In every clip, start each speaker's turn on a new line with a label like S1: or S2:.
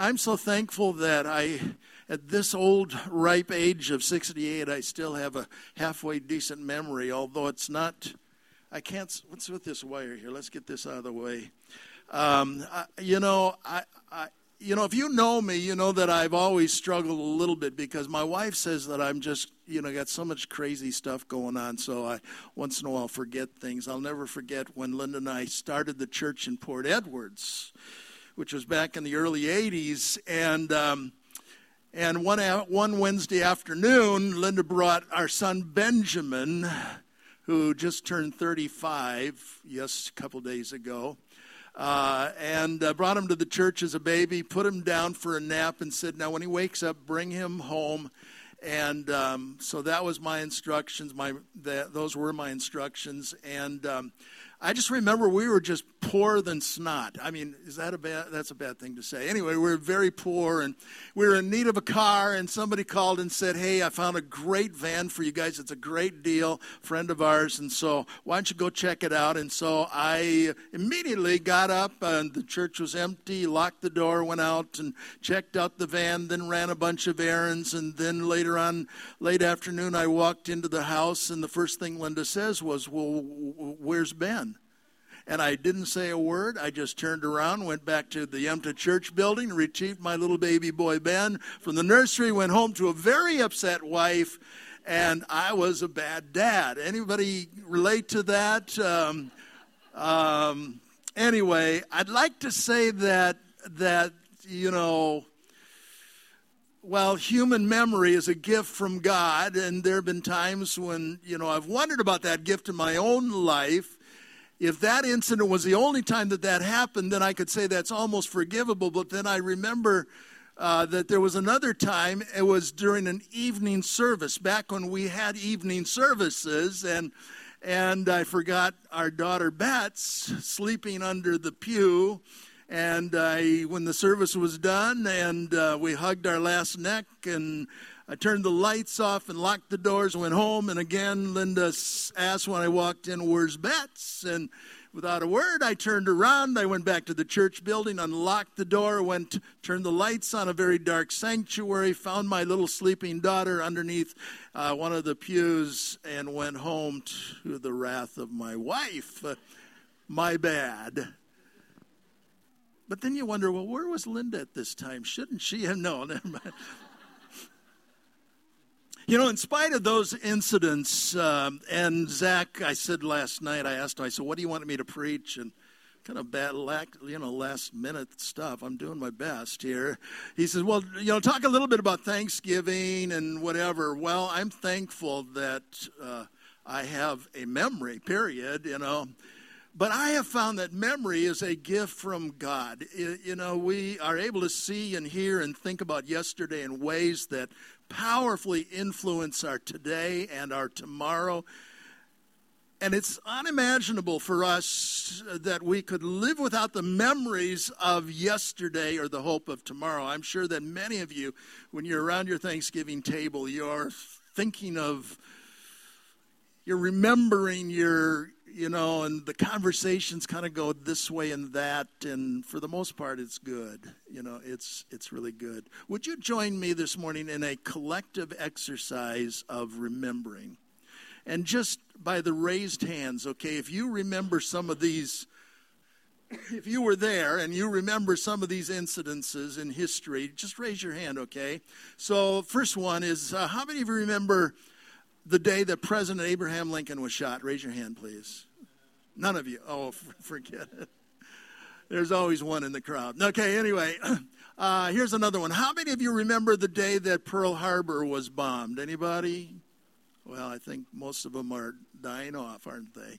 S1: I'm so thankful that I, at this old, ripe age of 68, I still have a halfway decent memory, although it's not, I can't, what's with this wire here? Let's get this out of the way. Um, I, you know, I, I, you know, if you know me, you know that I've always struggled a little bit because my wife says that I'm just, you know, got so much crazy stuff going on. So I once in a while forget things. I'll never forget when Linda and I started the church in Port Edwards, which was back in the early '80s, and. Um, and one, one Wednesday afternoon, Linda brought our son Benjamin, who just turned 35, yes, a couple days ago uh, and uh, brought him to the church as a baby, put him down for a nap, and said, Now, when he wakes up, bring him home. And um, so that was my instructions. My that, those were my instructions. And um, I just remember we were just poor than snot. I mean, is that a bad? That's a bad thing to say. Anyway, we were very poor, and we were in need of a car. And somebody called and said, "Hey, I found a great van for you guys. It's a great deal, friend of ours. And so why don't you go check it out?" And so I immediately got up, and the church was empty. Locked the door, went out and checked out the van. Then ran a bunch of errands, and then later on, late afternoon, I walked into the house, and the first thing Linda says was, "Well, where's Ben?" And I didn't say a word. I just turned around, went back to the empty church building, retrieved my little baby boy Ben from the nursery, went home to a very upset wife, and I was a bad dad. Anybody relate to that? Um, um, anyway, I'd like to say that that you know well, human memory is a gift from God, and there have been times when, you know, I've wondered about that gift in my own life if that incident was the only time that that happened, then I could say that's almost forgivable. But then I remember uh, that there was another time, it was during an evening service, back when we had evening services, and and I forgot our daughter Bets sleeping under the pew. And I, when the service was done, and uh, we hugged our last neck, and I turned the lights off and locked the doors, went home, and again, Linda asked when I walked in, Where's Bets? And without a word, I turned around. I went back to the church building, unlocked the door, went, turned the lights on a very dark sanctuary, found my little sleeping daughter underneath uh, one of the pews, and went home to the wrath of my wife. Uh, my bad. But then you wonder, well, where was Linda at this time? Shouldn't she have known? You know, in spite of those incidents, um, and Zach, I said last night, I asked him, I said, what do you want me to preach? And kind of bad, you know, last minute stuff. I'm doing my best here. He says, well, you know, talk a little bit about Thanksgiving and whatever. Well, I'm thankful that uh, I have a memory, period, you know. But I have found that memory is a gift from God. You know, we are able to see and hear and think about yesterday in ways that powerfully influence our today and our tomorrow. And it's unimaginable for us that we could live without the memories of yesterday or the hope of tomorrow. I'm sure that many of you, when you're around your Thanksgiving table, you're thinking of, you're remembering your you know, and the conversations kind of go this way and that, and for the most part, it's good. You know, it's it's really good. Would you join me this morning in a collective exercise of remembering, and just by the raised hands, okay? If you remember some of these, if you were there and you remember some of these incidences in history, just raise your hand, okay? So, first one is, uh, how many of you remember? The day that President Abraham Lincoln was shot? Raise your hand, please. None of you. Oh, forget it. There's always one in the crowd. Okay, anyway, uh, here's another one. How many of you remember the day that Pearl Harbor was bombed? Anybody? Well, I think most of them are dying off, aren't they?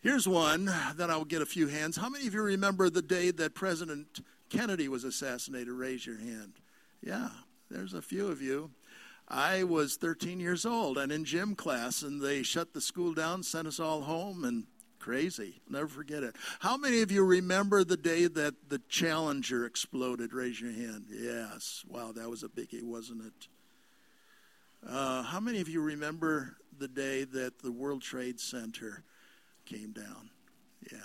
S1: Here's one that I'll get a few hands. How many of you remember the day that President Kennedy was assassinated? Raise your hand. Yeah, there's a few of you. I was 13 years old and in gym class, and they shut the school down, sent us all home, and crazy. Never forget it. How many of you remember the day that the Challenger exploded? Raise your hand. Yes. Wow, that was a biggie, wasn't it? Uh, how many of you remember the day that the World Trade Center came down? Yeah.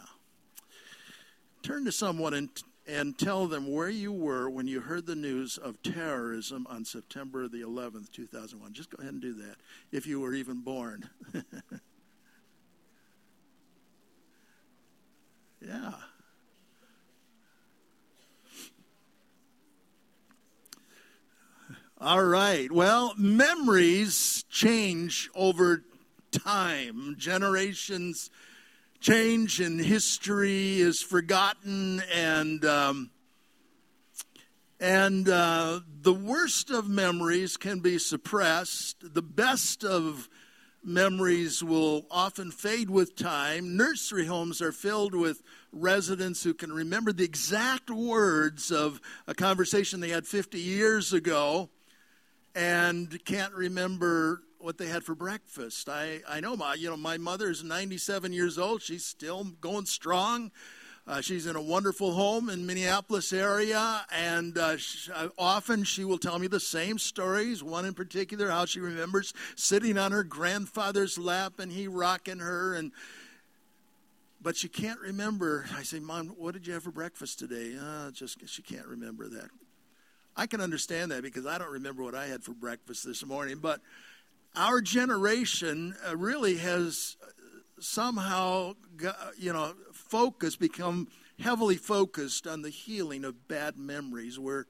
S1: Turn to someone and and tell them where you were when you heard the news of terrorism on September the 11th, 2001. Just go ahead and do that if you were even born. yeah. All right. Well, memories change over time. Generations change in history is forgotten and um, and uh, the worst of memories can be suppressed. The best of memories will often fade with time. Nursery homes are filled with residents who can remember the exact words of a conversation they had 50 years ago and can't remember what they had for breakfast. I, I know my you know my mother's 97 years old. She's still going strong. Uh, she's in a wonderful home in Minneapolis area, and uh, she, uh, often she will tell me the same stories. One in particular, how she remembers sitting on her grandfather's lap and he rocking her, and but she can't remember. I say, Mom, what did you have for breakfast today? Uh, just she can't remember that. I can understand that because I don't remember what I had for breakfast this morning, but our generation uh, really has somehow, you know, focused, become heavily focused on the healing of bad memories. We're,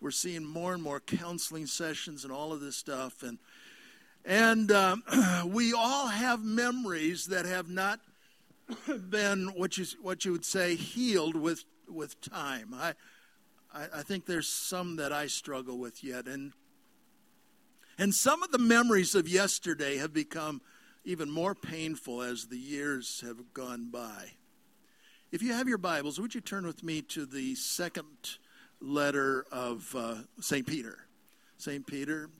S1: we're seeing more and more counseling sessions and all of this stuff. And, and um, we all have memories that have not been what you, what you would say healed with, with time. I, I, I think there's some that I struggle with yet. And and some of the memories of yesterday have become even more painful as the years have gone by. If you have your Bibles, would you turn with me to the second letter of uh, St. Peter? St. Peter.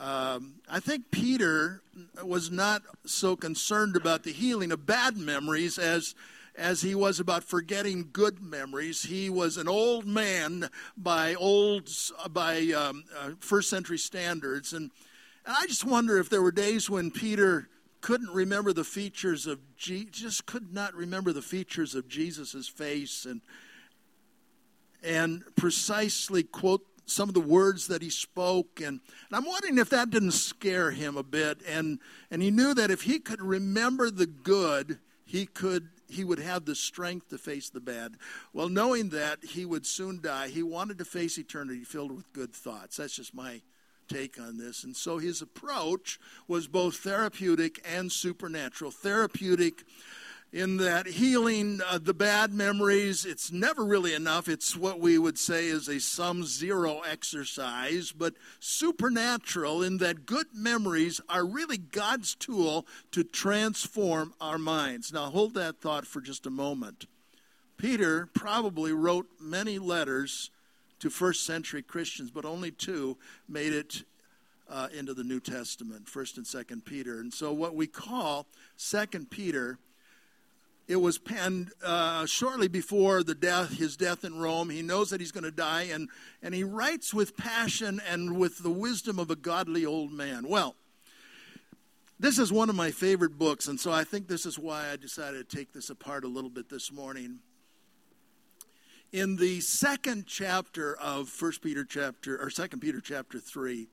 S1: Um, I think Peter was not so concerned about the healing of bad memories as as he was about forgetting good memories. He was an old man by old by um, uh, first century standards, and, and I just wonder if there were days when Peter couldn't remember the features of Je- just could not remember the features of Jesus' face and and precisely quote some of the words that he spoke and, and, i'm wondering if that didn't scare him a bit and and he knew that if he could remember the good he could he would have the strength to face the bad. Well, knowing that he would soon die, he wanted to face eternity filled with good thoughts. That's just my take on this. And so his approach was both therapeutic and supernatural. Therapeutic in that healing uh, the bad memories, it's never really enough. It's what we would say is a sum zero exercise, but supernatural in that good memories are really God's tool to transform our minds. Now, hold that thought for just a moment. Peter probably wrote many letters to first century Christians, but only two made it uh, into the New Testament, First and Second Peter. And so, what we call Second Peter it was penned uh, shortly before the death, his death in Rome. He knows that he's going to die, and, and he writes with passion and with the wisdom of a godly old man. Well, this is one of my favorite books, and so I think this is why I decided to take this apart a little bit this morning. In the second chapter of First Peter chapter or Second Peter chapter three,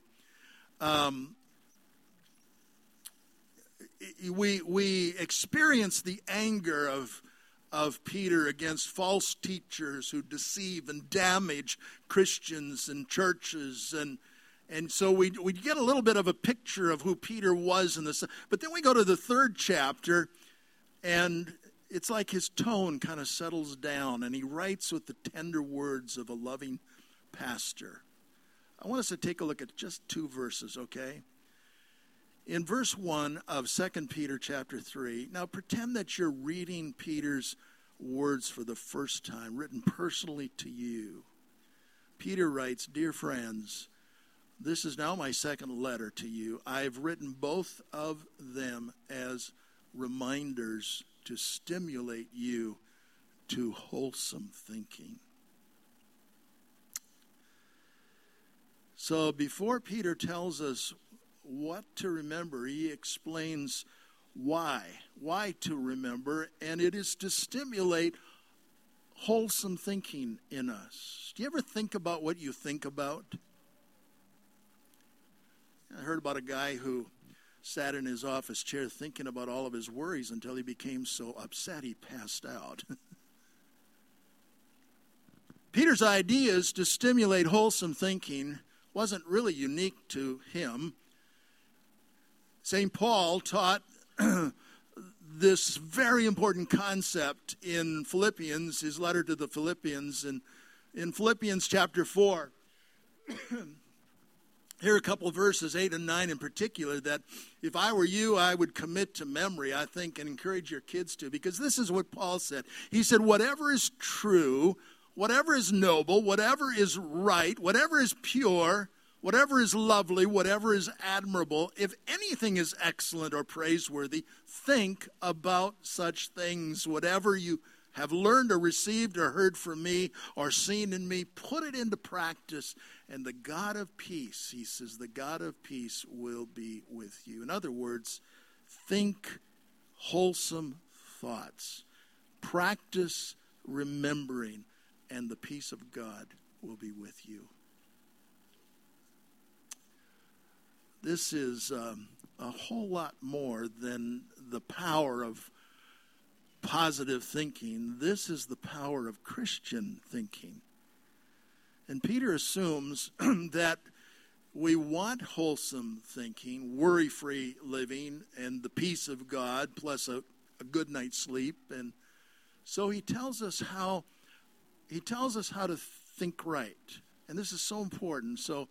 S1: um, we, we experience the anger of, of Peter against false teachers who deceive and damage Christians and churches. And, and so we, we get a little bit of a picture of who Peter was in this. But then we go to the third chapter, and it's like his tone kind of settles down, and he writes with the tender words of a loving pastor. I want us to take a look at just two verses, okay? In verse 1 of 2 Peter chapter 3, now pretend that you're reading Peter's words for the first time, written personally to you. Peter writes, Dear friends, this is now my second letter to you. I've written both of them as reminders to stimulate you to wholesome thinking. So before Peter tells us what to remember. He explains why, why to remember, and it is to stimulate wholesome thinking in us. Do you ever think about what you think about? I heard about a guy who sat in his office chair thinking about all of his worries until he became so upset he passed out. Peter's ideas to stimulate wholesome thinking wasn't really unique to him. St. Paul taught this very important concept in Philippians, his letter to the Philippians, and in Philippians chapter 4. Here are a couple verses, 8 and 9 in particular, that if I were you, I would commit to memory, I think, and encourage your kids to, because this is what Paul said. He said, Whatever is true, whatever is noble, whatever is right, whatever is pure, whatever is lovely, whatever is admirable, if anything is excellent or praiseworthy, think about such things. Whatever you have learned or received or heard from me or seen in me, put it into practice. And the God of peace, he says, the God of peace will be with you. In other words, think wholesome thoughts, practice remembering, and the peace of God will be with you. This is um, a whole lot more than the power of positive thinking. This is the power of Christian thinking. And Peter assumes that we want wholesome thinking, worry free living, and the peace of God, plus a, a good night's sleep. And so he tells us how he tells us how to think right. And this is so important. So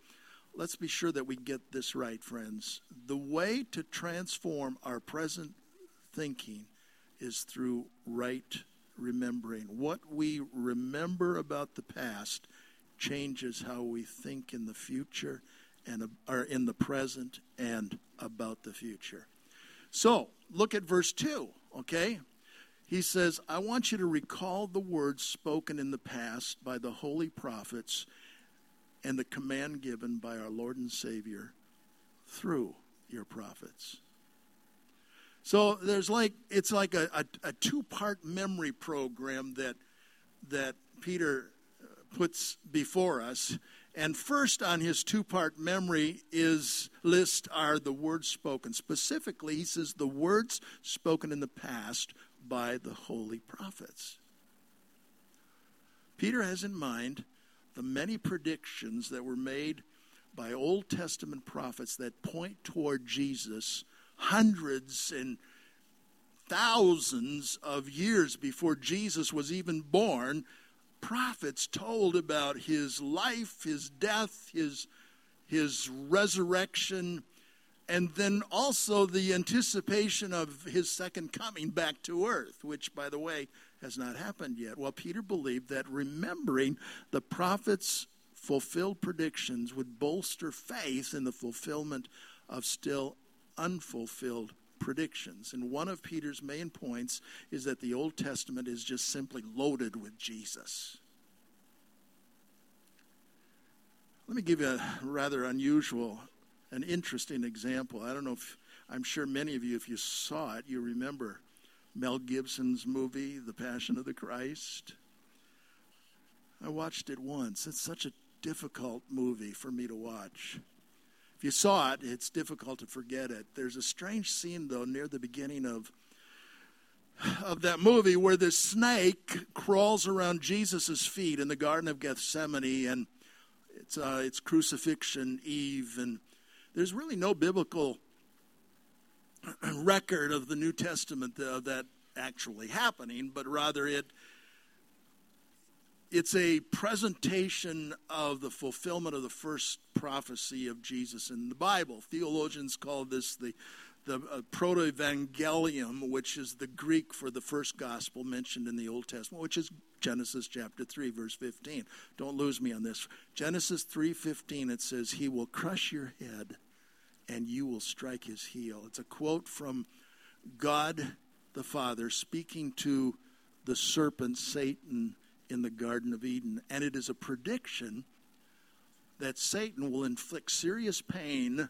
S1: let's be sure that we get this right, friends. The way to transform our present thinking is through right remembering. What we remember about the past changes how we think in the future and are in the present and about the future. So, look at verse 2, okay? He says, I want you to recall the words spoken in the past by the holy prophets and the command given by our Lord and Savior through your prophets. So there's like it's like a, a, a two part memory program that that Peter uh, puts before us. And first on his two part memory is list are the words spoken. Specifically, he says the words spoken in the past by the holy prophets. Peter has in mind the many predictions that were made by Old Testament prophets that point toward Jesus hundreds and thousands of years before Jesus was even born, prophets told about his life, his death, his, his resurrection, and then also the anticipation of his second coming back to earth, which, by the way, has not happened yet. Well, Peter believed that remembering the prophets' fulfilled predictions would bolster faith in the fulfillment of still unfulfilled predictions. And one of Peter's main points is that the Old Testament is just simply loaded with Jesus. Let me give you a rather unusual and interesting example. I don't know if, I'm sure many of you, if you saw it, you remember Mel Gibson's movie, The Passion of the Christ. I watched it once. It's such a difficult movie for me to watch. If you saw it, it's difficult to forget it. There's a strange scene, though, near the beginning of, of that movie where this snake crawls around Jesus' feet in the Garden of Gethsemane, and it's, uh, it's crucifixion eve. And there's really no biblical record of the New Testament of that actually happening, but rather it it's a presentation of the fulfillment of the first prophecy of Jesus in the Bible. Theologians call this the the uh, proto-evangelium, which is the Greek for the first gospel mentioned in the Old Testament, which is Genesis chapter 3 verse 15. Don't lose me on this. Genesis 3:15 it says he will crush your head and you will strike his heel. It's a quote from God the Father speaking to the serpent Satan in the Garden of Eden. And it is a prediction that Satan will inflict serious pain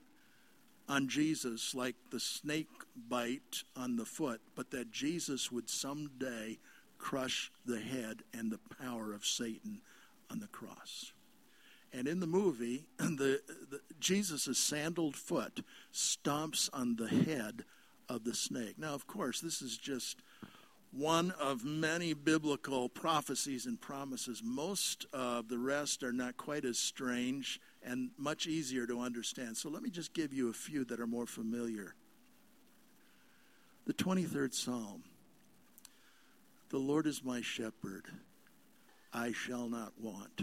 S1: on Jesus, like the snake bite on the foot, but that Jesus would someday crush the head and the power of Satan on the cross. And in the movie, the, the Jesus' sandaled foot stomps on the head of the snake. Now, of course, this is just one of many biblical prophecies and promises. Most of the rest are not quite as strange and much easier to understand. So let me just give you a few that are more familiar. The 23rd Psalm The Lord is my shepherd, I shall not want.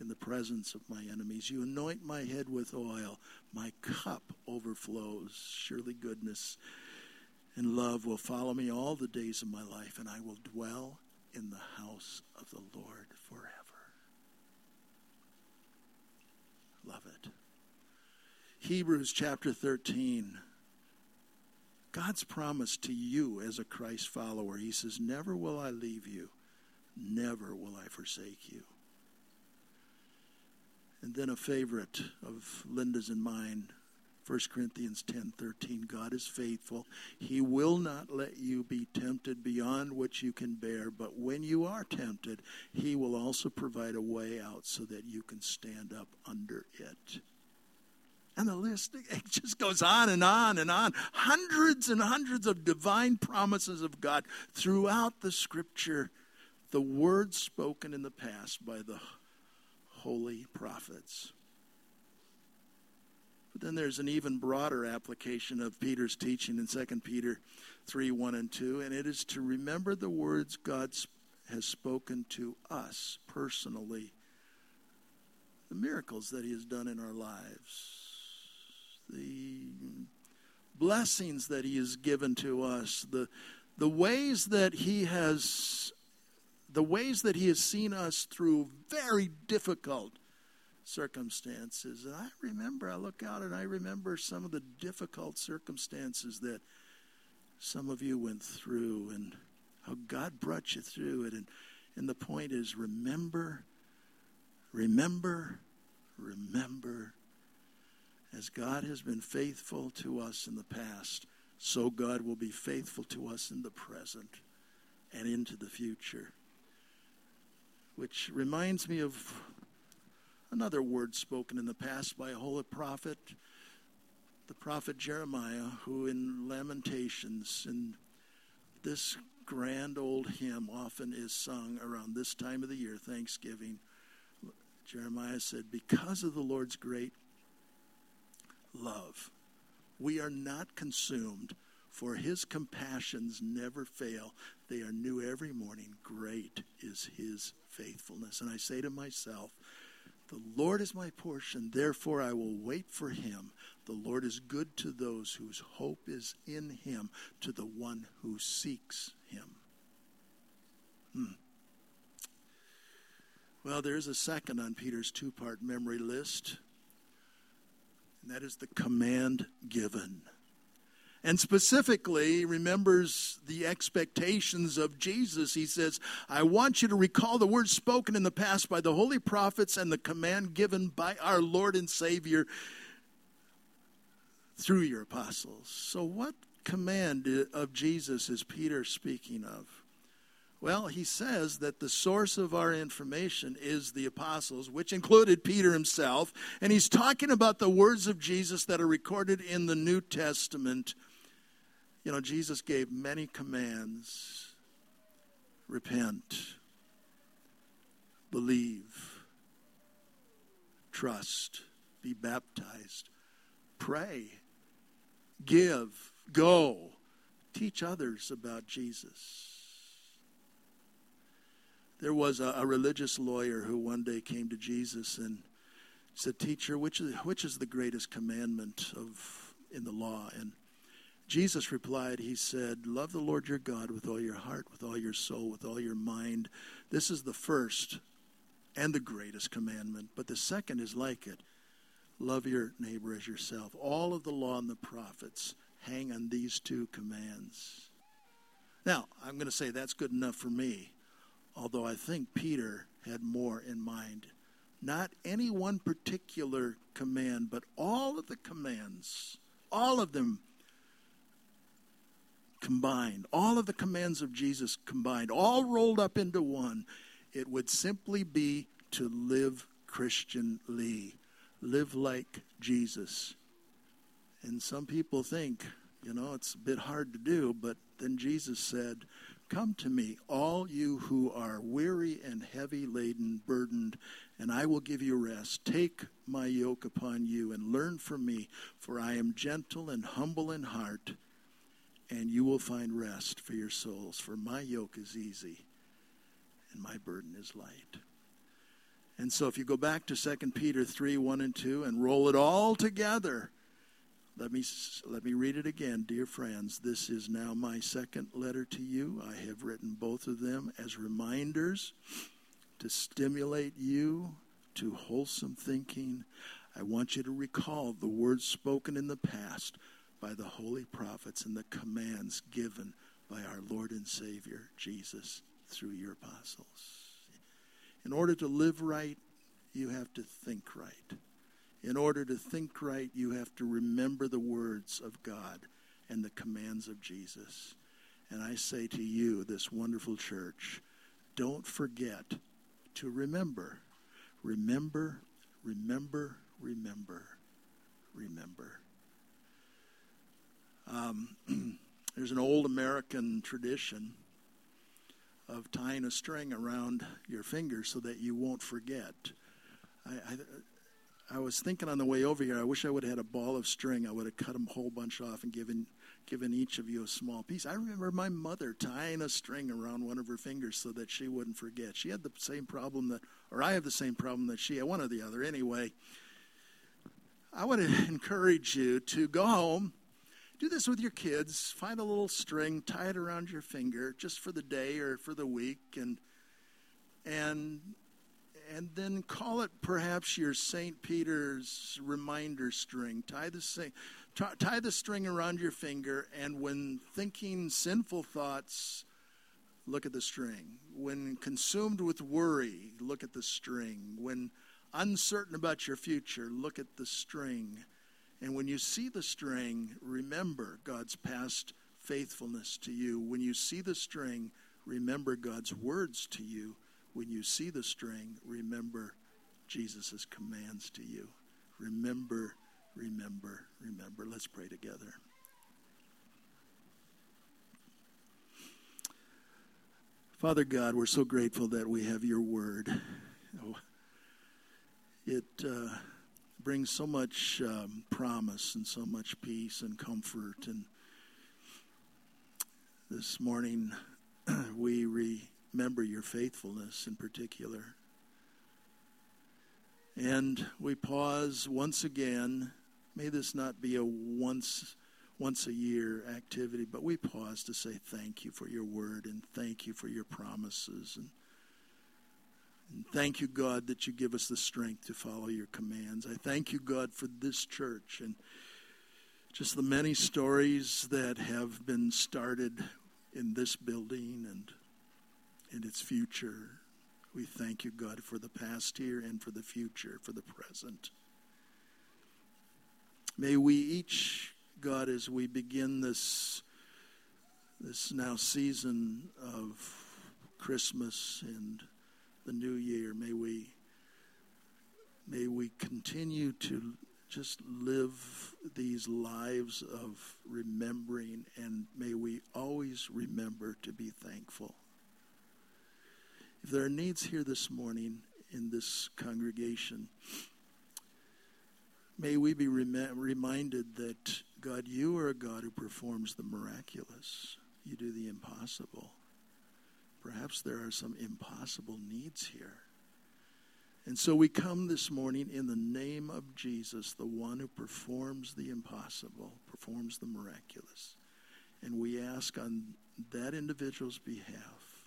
S1: in the presence of my enemies. You anoint my head with oil. My cup overflows. Surely goodness and love will follow me all the days of my life, and I will dwell in the house of the Lord forever. Love it. Hebrews chapter 13. God's promise to you as a Christ follower. He says, Never will I leave you, never will I forsake you. And then a favorite of Linda's and mine, 1 Corinthians 10:13 God is faithful. He will not let you be tempted beyond what you can bear, but when you are tempted, he will also provide a way out so that you can stand up under it. And the list it just goes on and on and on. Hundreds and hundreds of divine promises of God throughout the scripture, the words spoken in the past by the holy prophets. But then there's an even broader application of Peter's teaching in 2 Peter 3 1 and 2, and it is to remember the words God has spoken to us personally, the miracles that He has done in our lives, the blessings that He has given to us, the, the ways that He has. The ways that he has seen us through very difficult circumstances. And I remember, I look out and I remember some of the difficult circumstances that some of you went through and how God brought you through it. And, and the point is remember, remember, remember. As God has been faithful to us in the past, so God will be faithful to us in the present and into the future. Which reminds me of another word spoken in the past by a holy prophet, the prophet Jeremiah, who in Lamentations, in this grand old hymn often is sung around this time of the year, Thanksgiving. Jeremiah said, Because of the Lord's great love, we are not consumed, for his compassions never fail. They are new every morning. Great is his faithfulness. And I say to myself, the Lord is my portion, therefore I will wait for him. The Lord is good to those whose hope is in him, to the one who seeks him. Hmm. Well, there's a second on Peter's two part memory list, and that is the command given and specifically remembers the expectations of Jesus. He says, I want you to recall the words spoken in the past by the holy prophets and the command given by our Lord and Savior through your apostles. So, what command of Jesus is Peter speaking of? Well, he says that the source of our information is the apostles, which included Peter himself. And he's talking about the words of Jesus that are recorded in the New Testament you know, Jesus gave many commands. Repent, believe, trust, be baptized, pray, give, go, teach others about Jesus. There was a, a, religious lawyer who one day came to Jesus and said, Teacher, which is, which is the greatest commandment of in the law? And Jesus replied, He said, Love the Lord your God with all your heart, with all your soul, with all your mind. This is the first and the greatest commandment. But the second is like it love your neighbor as yourself. All of the law and the prophets hang on these two commands. Now, I'm going to say that's good enough for me, although I think Peter had more in mind. Not any one particular command, but all of the commands, all of them combined, all of the commands of Jesus combined, all rolled up into one. It would simply be to live Christianly, live like Jesus. And some people think, you know, it's a bit hard to do, but then Jesus said, Come to me, all you who are weary and heavy laden, burdened, and I will give you rest. Take my yoke upon you and learn from me, for I am gentle and humble in heart, and you will find rest for your souls. For my yoke is easy and my burden is light. And so if you go back to 2 Peter 3 1 and 2 and roll it all together, let me, let me read it again, dear friends. This is now my second letter to you. I have written both of them as reminders to stimulate you to wholesome thinking. I want you to recall the words spoken in the past by the holy prophets and the commands given by our Lord and Savior, Jesus, through your apostles. In order to live right, you have to think right. In order to think right, you have to remember the words of God and the commands of Jesus. And I say to you, this wonderful church, don't forget to remember. Remember, remember, remember, remember. Um, there's an old American tradition of tying a string around your finger so that you won't forget. I, I, I was thinking on the way over here, I wish I would have had a ball of string. I would have cut a whole bunch off and given given each of you a small piece. I remember my mother tying a string around one of her fingers so that she wouldn't forget. She had the same problem that, or I have the same problem that she had, one or the other. Anyway, I to encourage you to go home, do this with your kids. Find a little string, tie it around your finger just for the day or for the week, and and and then call it perhaps your St. Peter's reminder string. Tie the, string, tie the string around your finger, and when thinking sinful thoughts, look at the string. When consumed with worry, look at the string. When uncertain about your future, look at the string. And when you see the string, remember God's past faithfulness to you. When you see the string, remember God's words to you when you see the string, remember Jesus' commands to you. Remember, remember, remember. Let's pray together. Father God, we're so grateful that we have your word. Oh, it uh, brings so much um, promise and so much peace and comfort. And this morning, we remember your faithfulness in particular. And we pause once again. May this not be a once once a year activity, but we pause to say thank you for your word and thank you for your promises and, and thank you, God, that you give us the strength to follow your commands. I thank you, God, for this church and just the many stories that have been started in this building and in its future. We thank you, God, for the past here and for the future, for the present. May we each, God, as we begin this this now season of Christmas and the new year, may we may we continue to just live these lives of remembering and may we always remember to be thankful. If there are needs here this morning in this congregation, may we be rem- reminded that, God, you are a God who performs the miraculous. You do the impossible. Perhaps there are some impossible needs here. And so we come this morning in the name of Jesus, the one who performs the impossible, performs the miraculous. And we ask on that individual's behalf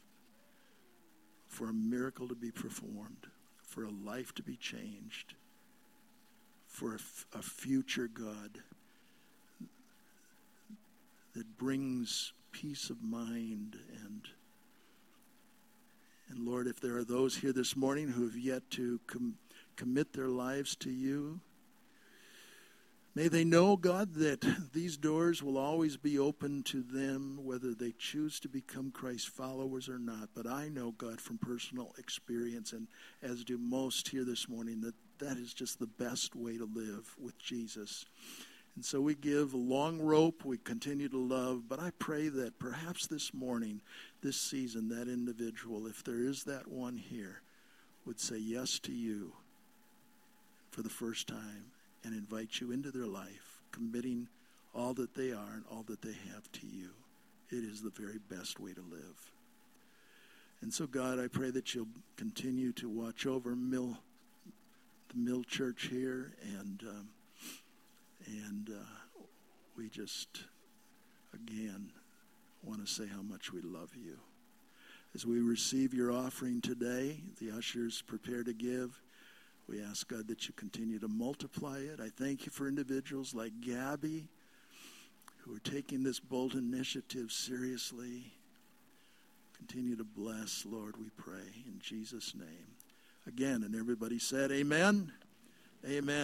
S1: for a miracle to be performed, for a life to be changed, for a, f- a future, God, that brings peace of mind and and Lord, if there are those here this morning who have yet to com- commit their lives to you, may they know, God, that these doors will always be open to them, whether they choose to become Christ followers or not. But I know, God, from personal experience, and as do most here this morning, that that is just the best way to live with Jesus. And so we give a long rope, we continue to love, but I pray that perhaps this morning, this season, that individual, if there is that one here, would say yes to you for the first time and invite you into their life, committing all that they are and all that they have to you. It is the very best way to live. And so, God, I pray that you'll continue to watch over Mill, the Mill Church here and. Um, and uh, we just, again, want to say how much we love you. As we receive your offering today, the ushers prepare to give. We ask God that you continue to multiply it. I thank you for individuals like Gabby who are taking this bold initiative seriously. Continue to bless, Lord, we pray, in Jesus' name. Again, and everybody said, Amen. Amen.